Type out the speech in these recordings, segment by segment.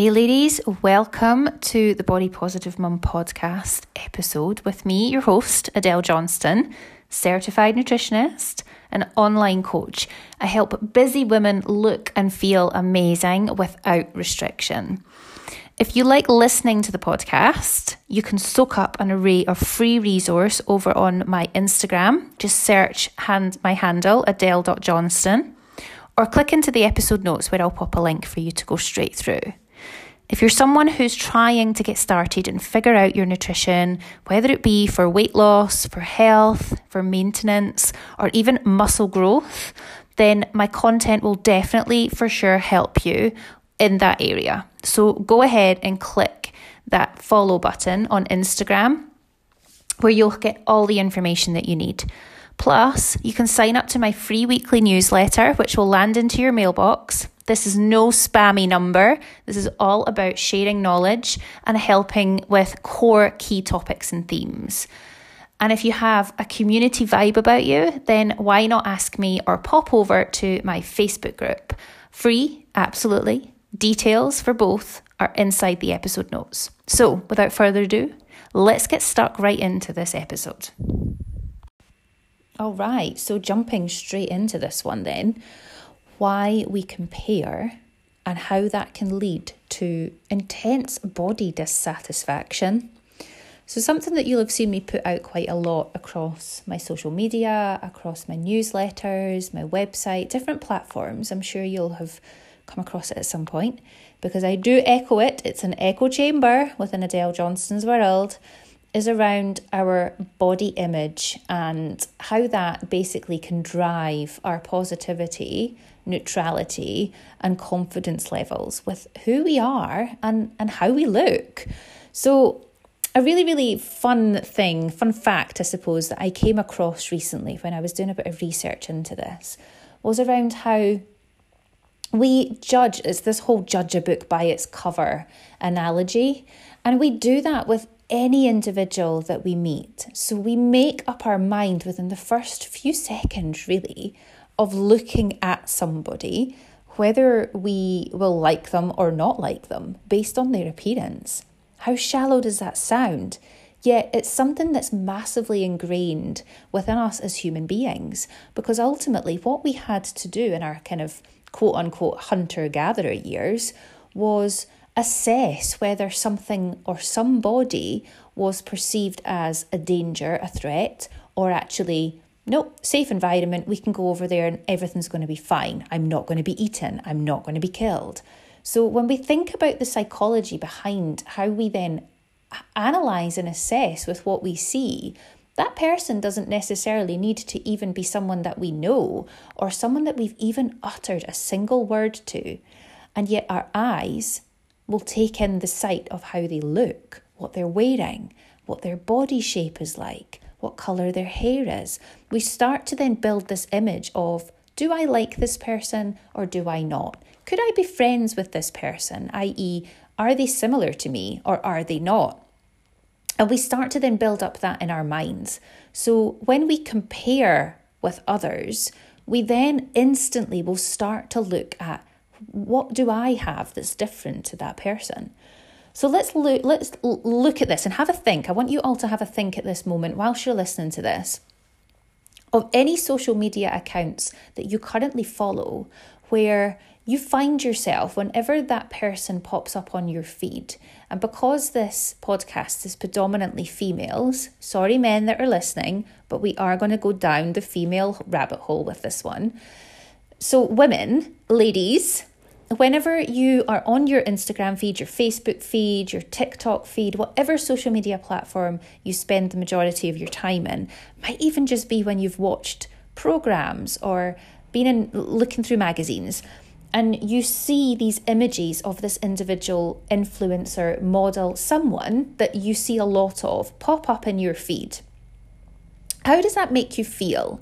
Hey, ladies, welcome to the Body Positive Mum podcast episode with me, your host, Adele Johnston, certified nutritionist and online coach. I help busy women look and feel amazing without restriction. If you like listening to the podcast, you can soak up an array of free resource over on my Instagram. Just search hand, my handle, adele.johnston, or click into the episode notes where I'll pop a link for you to go straight through. If you're someone who's trying to get started and figure out your nutrition, whether it be for weight loss, for health, for maintenance, or even muscle growth, then my content will definitely for sure help you in that area. So go ahead and click that follow button on Instagram where you'll get all the information that you need. Plus, you can sign up to my free weekly newsletter, which will land into your mailbox. This is no spammy number. This is all about sharing knowledge and helping with core key topics and themes. And if you have a community vibe about you, then why not ask me or pop over to my Facebook group? Free, absolutely. Details for both are inside the episode notes. So, without further ado, let's get stuck right into this episode. All right, so jumping straight into this one then, why we compare and how that can lead to intense body dissatisfaction. So, something that you'll have seen me put out quite a lot across my social media, across my newsletters, my website, different platforms. I'm sure you'll have come across it at some point because I do echo it. It's an echo chamber within Adele Johnston's world is around our body image and how that basically can drive our positivity, neutrality, and confidence levels with who we are and, and how we look. So, a really, really fun thing, fun fact, I suppose, that I came across recently when I was doing a bit of research into this was around how we judge, it's this whole judge a book by its cover analogy. And we do that with any individual that we meet. So we make up our mind within the first few seconds, really, of looking at somebody, whether we will like them or not like them based on their appearance. How shallow does that sound? Yet it's something that's massively ingrained within us as human beings because ultimately, what we had to do in our kind of quote unquote hunter gatherer years was assess whether something or somebody was perceived as a danger, a threat, or actually, nope, safe environment, we can go over there and everything's going to be fine. I'm not going to be eaten, I'm not going to be killed. So, when we think about the psychology behind how we then analyze and assess with what we see, that person doesn't necessarily need to even be someone that we know or someone that we've even uttered a single word to. And yet, our eyes will take in the sight of how they look, what they're wearing, what their body shape is like, what colour their hair is. We start to then build this image of do I like this person or do I not? Could I be friends with this person, i.e., are they similar to me or are they not? And we start to then build up that in our minds. So when we compare with others, we then instantly will start to look at what do I have that's different to that person? So let's look let's look at this and have a think. I want you all to have a think at this moment whilst you're listening to this of any social media accounts that you currently follow where you find yourself whenever that person pops up on your feed. And because this podcast is predominantly females, sorry men that are listening, but we are going to go down the female rabbit hole with this one. So, women, ladies, whenever you are on your Instagram feed, your Facebook feed, your TikTok feed, whatever social media platform you spend the majority of your time in, might even just be when you've watched programs or been in looking through magazines and you see these images of this individual influencer model someone that you see a lot of pop up in your feed. How does that make you feel?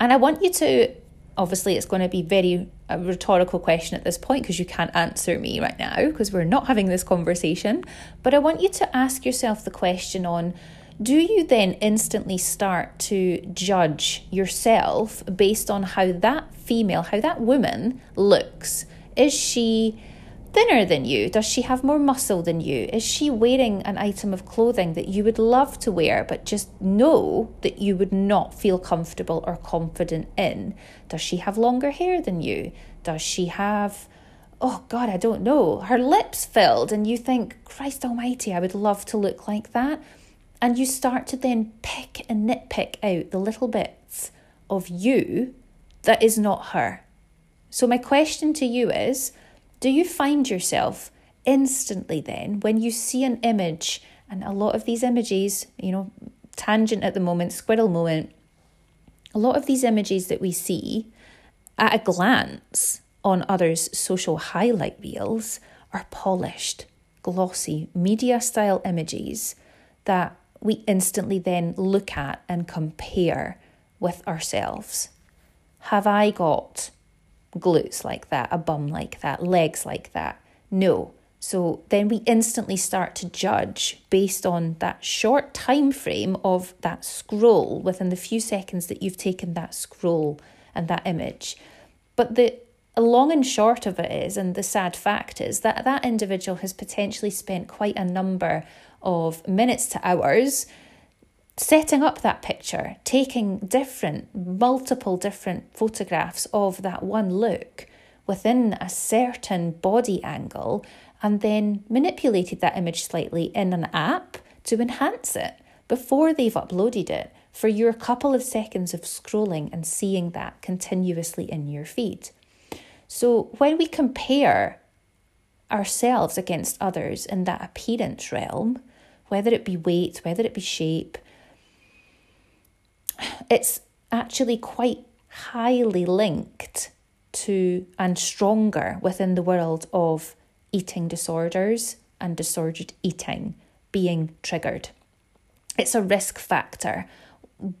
And i want you to obviously it's going to be very a rhetorical question at this point because you can't answer me right now because we're not having this conversation. But i want you to ask yourself the question on do you then instantly start to judge yourself based on how that female how that woman looks? Is she thinner than you? Does she have more muscle than you? Is she wearing an item of clothing that you would love to wear but just know that you would not feel comfortable or confident in? Does she have longer hair than you? Does she have, oh God, I don't know, her lips filled and you think, Christ Almighty, I would love to look like that? And you start to then pick and nitpick out the little bits of you that is not her. So, my question to you is do you find yourself instantly then when you see an image, and a lot of these images, you know, tangent at the moment, squirrel moment, a lot of these images that we see at a glance on others' social highlight reels are polished, glossy, media style images that we instantly then look at and compare with ourselves. Have I got glutes like that, a bum like that, legs like that. No. So then we instantly start to judge based on that short time frame of that scroll within the few seconds that you've taken that scroll and that image. But the long and short of it is, and the sad fact is, that that individual has potentially spent quite a number of minutes to hours setting up that picture, taking different, multiple different photographs of that one look within a certain body angle, and then manipulated that image slightly in an app to enhance it before they've uploaded it for your couple of seconds of scrolling and seeing that continuously in your feed. So when we compare ourselves against others in that appearance realm, whether it be weight, whether it be shape, it's actually quite highly linked to and stronger within the world of eating disorders and disordered eating being triggered. It's a risk factor.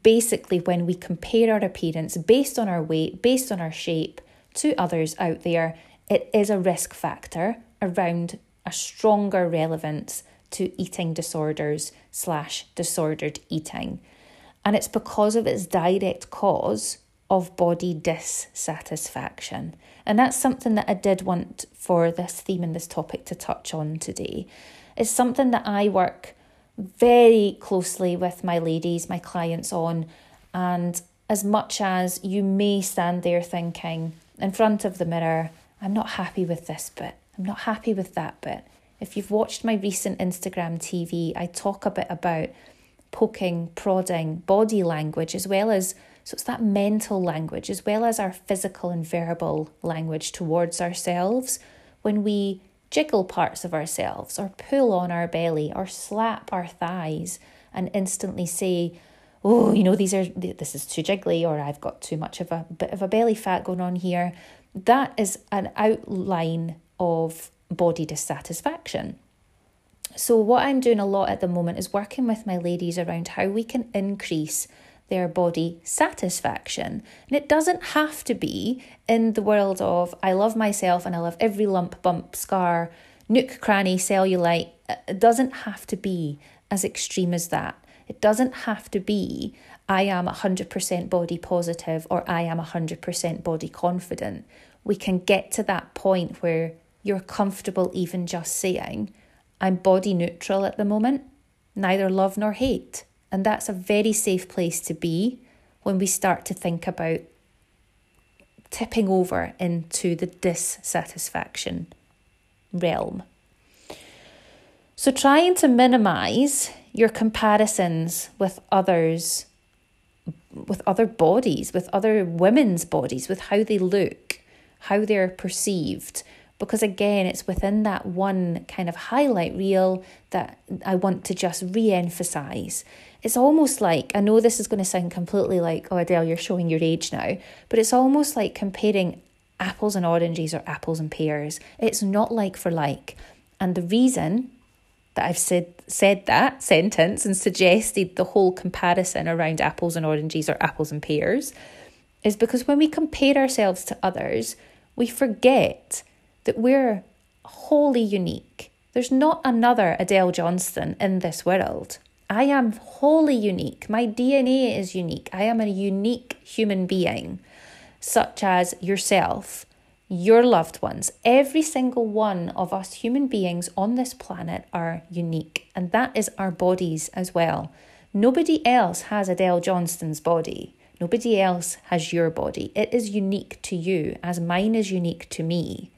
Basically, when we compare our appearance based on our weight, based on our shape to others out there, it is a risk factor around a stronger relevance to eating disorders slash disordered eating and it's because of its direct cause of body dissatisfaction. And that's something that I did want for this theme and this topic to touch on today. It's something that I work very closely with my ladies, my clients on. And as much as you may stand there thinking in front of the mirror, I'm not happy with this bit, I'm not happy with that bit. If you've watched my recent Instagram TV, I talk a bit about poking, prodding, body language, as well as so it's that mental language, as well as our physical and verbal language towards ourselves. When we jiggle parts of ourselves, or pull on our belly, or slap our thighs, and instantly say, "Oh, you know, these are this is too jiggly," or "I've got too much of a bit of a belly fat going on here," that is an outline of body dissatisfaction. So, what I'm doing a lot at the moment is working with my ladies around how we can increase their body satisfaction. And it doesn't have to be in the world of I love myself and I love every lump, bump, scar, nook, cranny, cellulite. It doesn't have to be as extreme as that. It doesn't have to be I am 100% body positive or I am 100% body confident. We can get to that point where you're comfortable even just saying, I'm body neutral at the moment, neither love nor hate. And that's a very safe place to be when we start to think about tipping over into the dissatisfaction realm. So, trying to minimize your comparisons with others, with other bodies, with other women's bodies, with how they look, how they're perceived, because again, it's within that one kind of highlight reel that I want to just re emphasize. It's almost like, I know this is going to sound completely like, oh, Adele, you're showing your age now, but it's almost like comparing apples and oranges or apples and pears. It's not like for like. And the reason that I've said said that sentence and suggested the whole comparison around apples and oranges or apples and pears is because when we compare ourselves to others, we forget that we're wholly unique. There's not another Adele Johnston in this world. I am wholly unique. My DNA is unique. I am a unique human being, such as yourself. your loved ones, every single one of us human beings on this planet are unique, and that is our bodies as well. Nobody else has Adele Johnston's body. Nobody else has your body. It is unique to you, as mine is unique to me.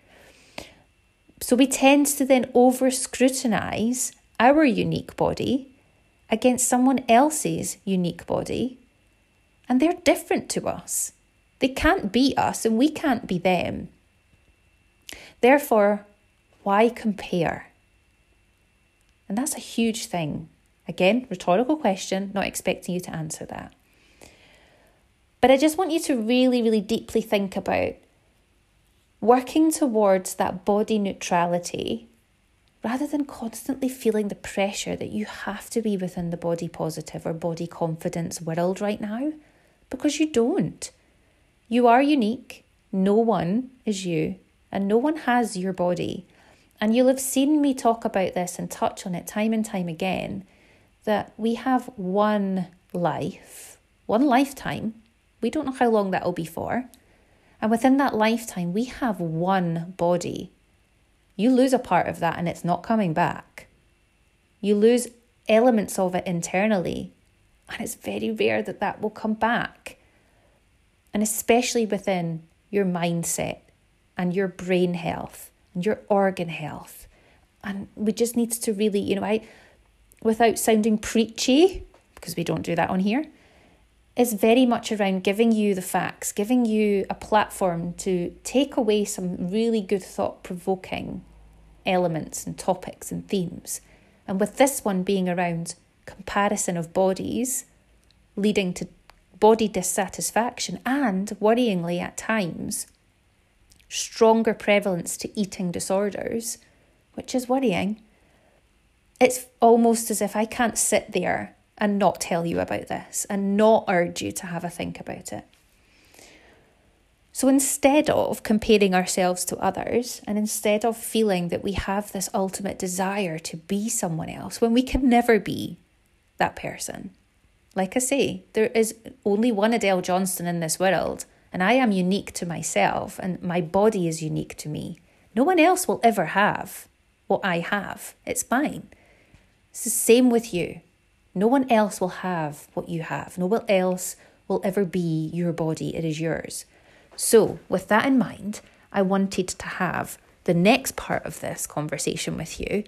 So we tend to then over scrutinize our unique body against someone else's unique body, and they're different to us. They can't be us, and we can't be them. Therefore, why compare? And that's a huge thing. Again, rhetorical question, not expecting you to answer that. But I just want you to really, really deeply think about working towards that body neutrality rather than constantly feeling the pressure that you have to be within the body positive or body confidence world right now, because you don't. You are unique, no one is you, and no one has your body. And you'll have seen me talk about this and touch on it time and time again that we have one life, one lifetime. We don't know how long that will be for. And within that lifetime, we have one body. You lose a part of that and it's not coming back. You lose elements of it internally, and it's very rare that that will come back. And especially within your mindset and your brain health and your organ health. And we just need to really, you know, I, without sounding preachy, because we don't do that on here, is very much around giving you the facts, giving you a platform to take away some really good thought provoking elements and topics and themes. And with this one being around comparison of bodies, leading to body dissatisfaction and, worryingly at times, stronger prevalence to eating disorders, which is worrying. It's almost as if I can't sit there and not tell you about this and not urge you to have a think about it. So instead of comparing ourselves to others and instead of feeling that we have this ultimate desire to be someone else when we can never be that person, like I say, there is only one Adele Johnston in this world, and I am unique to myself, and my body is unique to me. No one else will ever have what I have. It's mine. It's the same with you. No one else will have what you have. No one else will ever be your body. It is yours. So, with that in mind, I wanted to have the next part of this conversation with you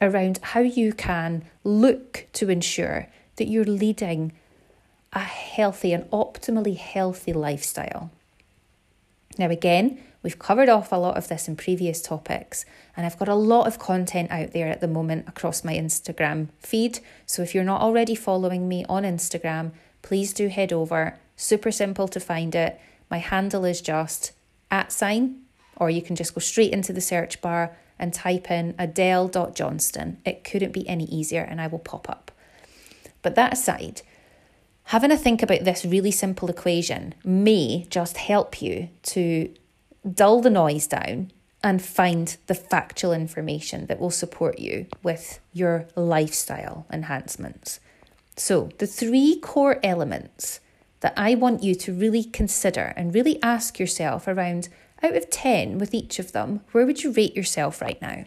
around how you can look to ensure that you're leading a healthy and optimally healthy lifestyle. Now, again, we've covered off a lot of this in previous topics, and I've got a lot of content out there at the moment across my Instagram feed. So, if you're not already following me on Instagram, please do head over. Super simple to find it. My handle is just at sign, or you can just go straight into the search bar and type in adele.johnston. It couldn't be any easier, and I will pop up. But that aside, Having a think about this really simple equation may just help you to dull the noise down and find the factual information that will support you with your lifestyle enhancements. So, the three core elements that I want you to really consider and really ask yourself around out of 10 with each of them, where would you rate yourself right now?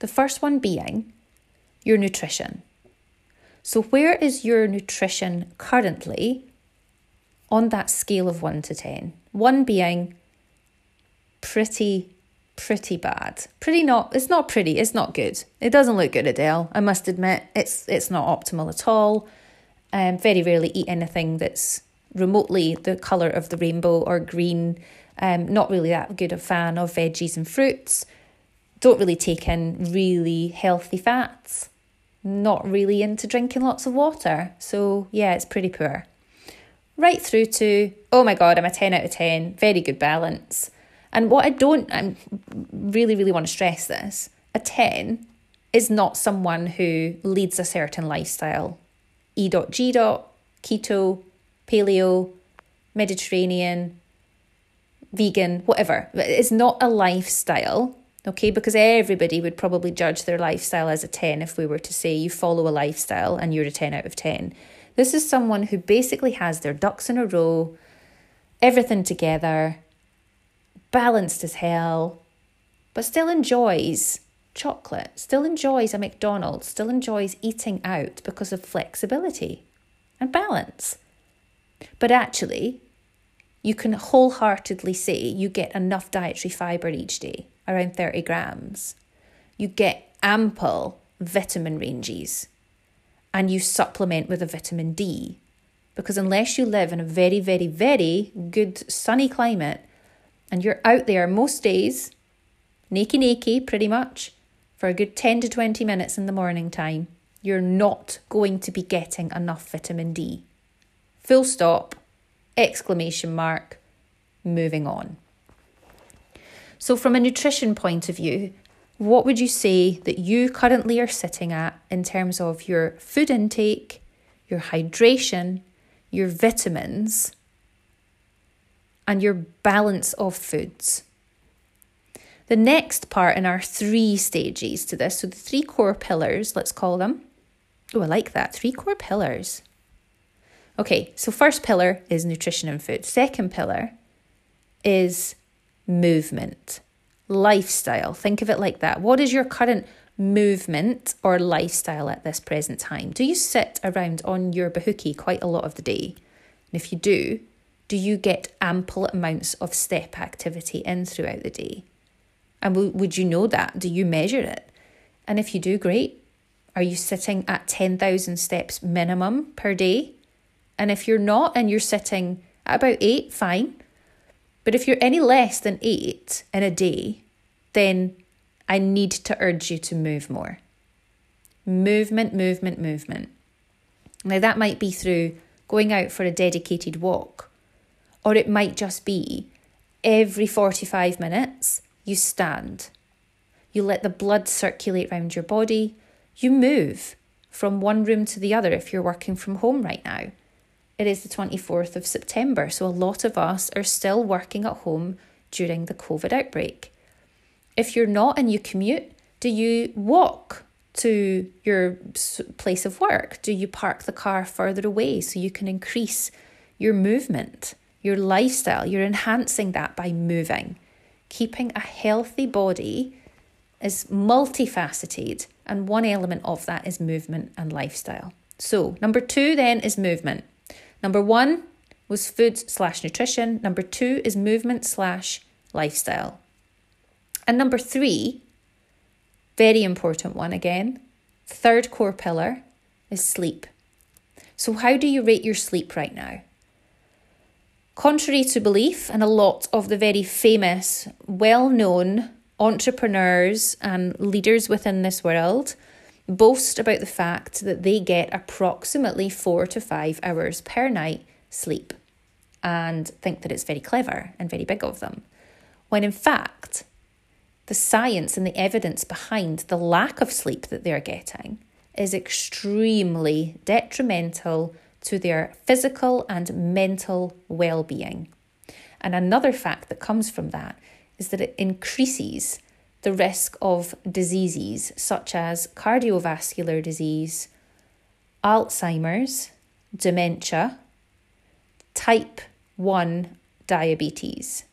The first one being your nutrition. So, where is your nutrition currently on that scale of 1 to 10? 1 being pretty, pretty bad. Pretty not, it's not pretty, it's not good. It doesn't look good, Adele. I must admit, it's, it's not optimal at all. Um, very rarely eat anything that's remotely the colour of the rainbow or green. Um, not really that good a fan of veggies and fruits. Don't really take in really healthy fats not really into drinking lots of water. So, yeah, it's pretty poor. Right through to, oh my God, I'm a 10 out of 10, very good balance. And what I don't, I really, really want to stress this a 10 is not someone who leads a certain lifestyle. E. G. keto, paleo, Mediterranean, vegan, whatever. It's not a lifestyle okay? Because everybody would probably judge their lifestyle as a 10 if we were to say you follow a lifestyle and you're a 10 out of 10. This is someone who basically has their ducks in a row, everything together, balanced as hell, but still enjoys chocolate, still enjoys a McDonald's, still enjoys eating out because of flexibility and balance. But actually, you can wholeheartedly say you get enough dietary fibre each day, around 30 grams. You get ample vitamin ranges and you supplement with a vitamin D. Because unless you live in a very, very, very good sunny climate and you're out there most days, naked, naked, pretty much, for a good 10 to 20 minutes in the morning time, you're not going to be getting enough vitamin D. Full stop, exclamation mark, moving on. So, from a nutrition point of view, what would you say that you currently are sitting at in terms of your food intake, your hydration, your vitamins, and your balance of foods? The next part in our three stages to this, so the three core pillars, let's call them. Oh, I like that. Three core pillars. Okay, so first pillar is nutrition and food. Second pillar is movement, lifestyle. Think of it like that. What is your current movement or lifestyle at this present time? Do you sit around on your bahookie quite a lot of the day? And if you do, do you get ample amounts of step activity in throughout the day? And w- would you know that? Do you measure it? And if you do, great. Are you sitting at 10,000 steps minimum per day? And if you're not and you're sitting at about eight, fine. But if you're any less than eight in a day, then I need to urge you to move more. Movement, movement, movement. Now, that might be through going out for a dedicated walk, or it might just be every 45 minutes you stand. You let the blood circulate around your body. You move from one room to the other if you're working from home right now. It is the 24th of September, so a lot of us are still working at home during the COVID outbreak. If you're not and you commute, do you walk to your place of work? Do you park the car further away so you can increase your movement, your lifestyle? You're enhancing that by moving keeping a healthy body is multifaceted, and one element of that is movement and lifestyle. So, number two then is movement. Number one was food slash nutrition. Number two is movement slash lifestyle. And number three, very important one again, third core pillar is sleep. So, how do you rate your sleep right now? Contrary to belief, and a lot of the very famous, well known entrepreneurs and leaders within this world boast about the fact that they get approximately four to five hours per night sleep and think that it's very clever and very big of them. When in fact, the science and the evidence behind the lack of sleep that they're getting is extremely detrimental to their physical and mental well being. And another fact that comes from that is that it increases the risk of diseases such as cardiovascular disease, Alzheimer's, dementia, type 1 diabetes.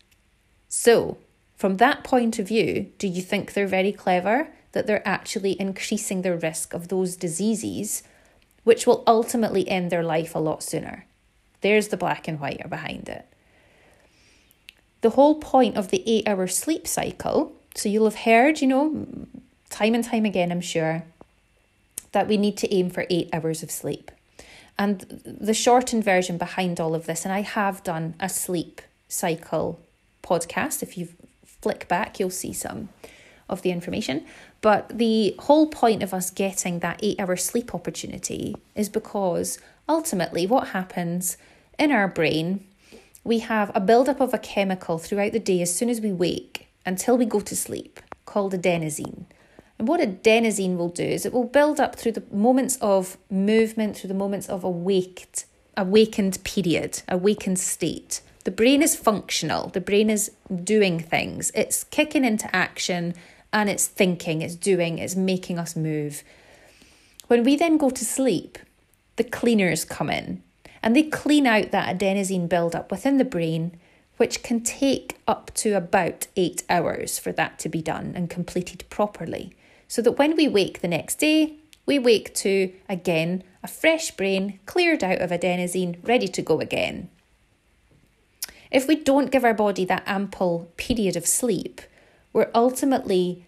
So, from that point of view, do you think they're very clever that they're actually increasing the risk of those diseases which will ultimately end their life a lot sooner. There's the black and white behind it. The whole point of the eight hour sleep cycle, so you'll have heard, you know, time and time again, I'm sure, that we need to aim for eight hours of sleep. And the shortened version behind all of this, and I have done a sleep cycle podcast. If you flick back, you'll see some of the information. But the whole point of us getting that eight hour sleep opportunity is because ultimately what happens in our brain, we have a buildup of a chemical throughout the day as soon as we wake until we go to sleep called adenosine. And what adenosine will do is it will build up through the moments of movement, through the moments of awaked, awakened period, awakened state. The brain is functional, the brain is doing things, it's kicking into action and it's thinking, it's doing, it's making us move. When we then go to sleep, the cleaners come in and they clean out that adenosine buildup within the brain, which can take up to about eight hours for that to be done and completed properly. So that when we wake the next day, we wake to, again, a fresh brain, cleared out of adenosine, ready to go again. If we don't give our body that ample period of sleep, we're ultimately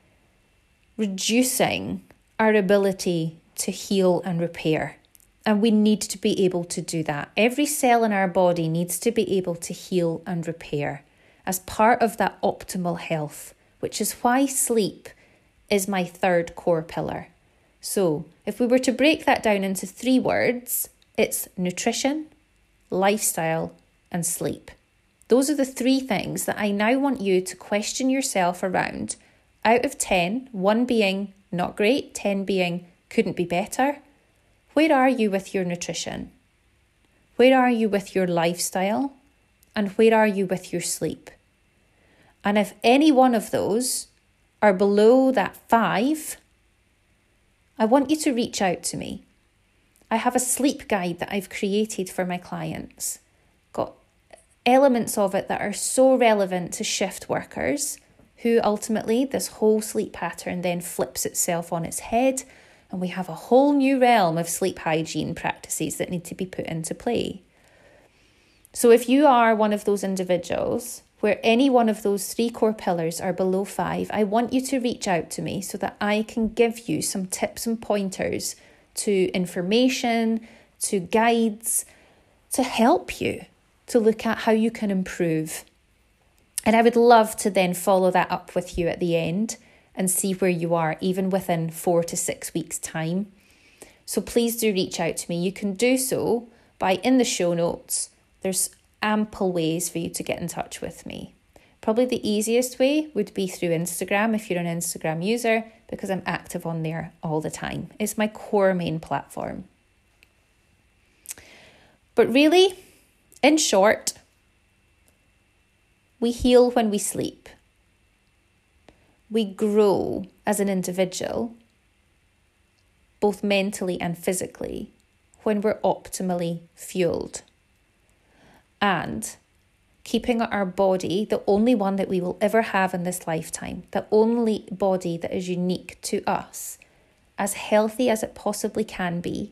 reducing our ability to heal and repair. And we need to be able to do that. Every cell in our body needs to be able to heal and repair as part of that optimal health, which is why sleep is my third core pillar. So, if we were to break that down into three words, it's nutrition, lifestyle, and sleep. Those are the three things that I now want you to question yourself around. Out of 10, 1 being not great, 10 being couldn't be better. Where are you with your nutrition? Where are you with your lifestyle? And where are you with your sleep? And if any one of those are below that five, I want you to reach out to me. I have a sleep guide that I've created for my clients. Got elements of it that are so relevant to shift workers who ultimately this whole sleep pattern then flips itself on its head and we have a whole new realm of sleep hygiene practices that need to be put into play. So if you are one of those individuals where any one of those three core pillars are below five, I want you to reach out to me so that I can give you some tips and pointers to information, to guides, to help you to look at how you can improve. And I would love to then follow that up with you at the end and see where you are, even within four to six weeks' time. So please do reach out to me. You can do so by in the show notes. There's ample ways for you to get in touch with me. Probably the easiest way would be through Instagram if you're an Instagram user, because I'm active on there all the time. It's my core main platform. But really, in short, we heal when we sleep. We grow as an individual, both mentally and physically, when we're optimally fueled. And keeping our body the only one that we will ever have in this lifetime, the only body that is unique to us, as healthy as it possibly can be,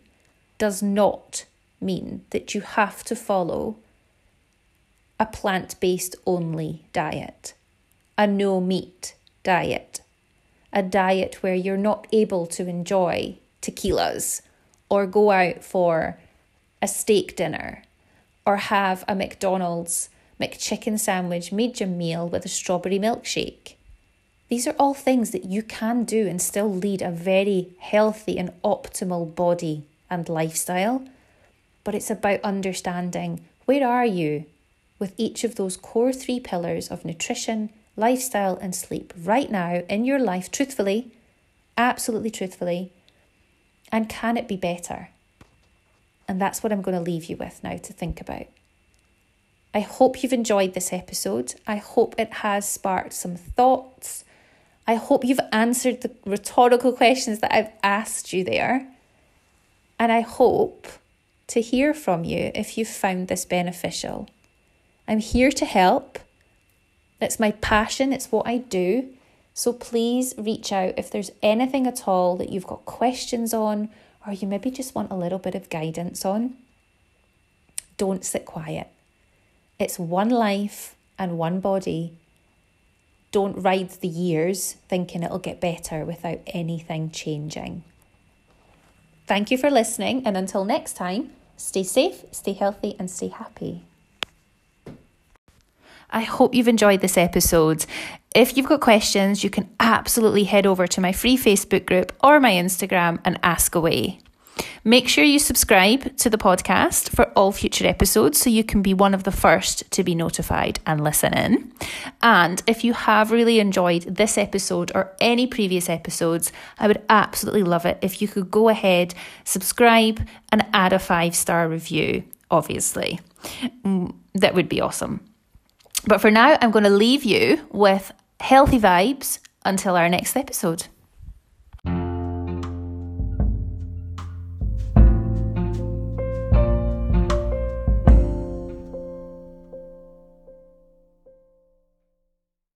does not mean that you have to follow a plant based only diet, a no meat diet, a diet where you're not able to enjoy tequilas or go out for a steak dinner or have a McDonald's McChicken sandwich medium meal with a strawberry milkshake. These are all things that you can do and still lead a very healthy and optimal body and lifestyle. But it's about understanding where are you with each of those core three pillars of nutrition, lifestyle, and sleep right now in your life, truthfully, absolutely truthfully, and can it be better? And that's what I'm going to leave you with now to think about. I hope you've enjoyed this episode. I hope it has sparked some thoughts. I hope you've answered the rhetorical questions that I've asked you there. And I hope to hear from you if you've found this beneficial. I'm here to help. It's my passion, it's what I do. So please reach out if there's anything at all that you've got questions on or you maybe just want a little bit of guidance on, don't sit quiet. It's one life and one body. Don't ride the years thinking it'll get better without anything changing. Thank you for listening, and until next time, stay safe, stay healthy, and stay happy. I hope you've enjoyed this episode. If you've got questions, you can absolutely head over to my free Facebook group or my Instagram and ask away. Make sure you subscribe to the podcast for all future episodes so you can be one of the first to be notified and listen in. And if you have really enjoyed this episode or any previous episodes, I would absolutely love it if you could go ahead, subscribe, and add a five star review, obviously. Mm, that would be awesome. But for now, I'm going to leave you with healthy vibes until our next episode.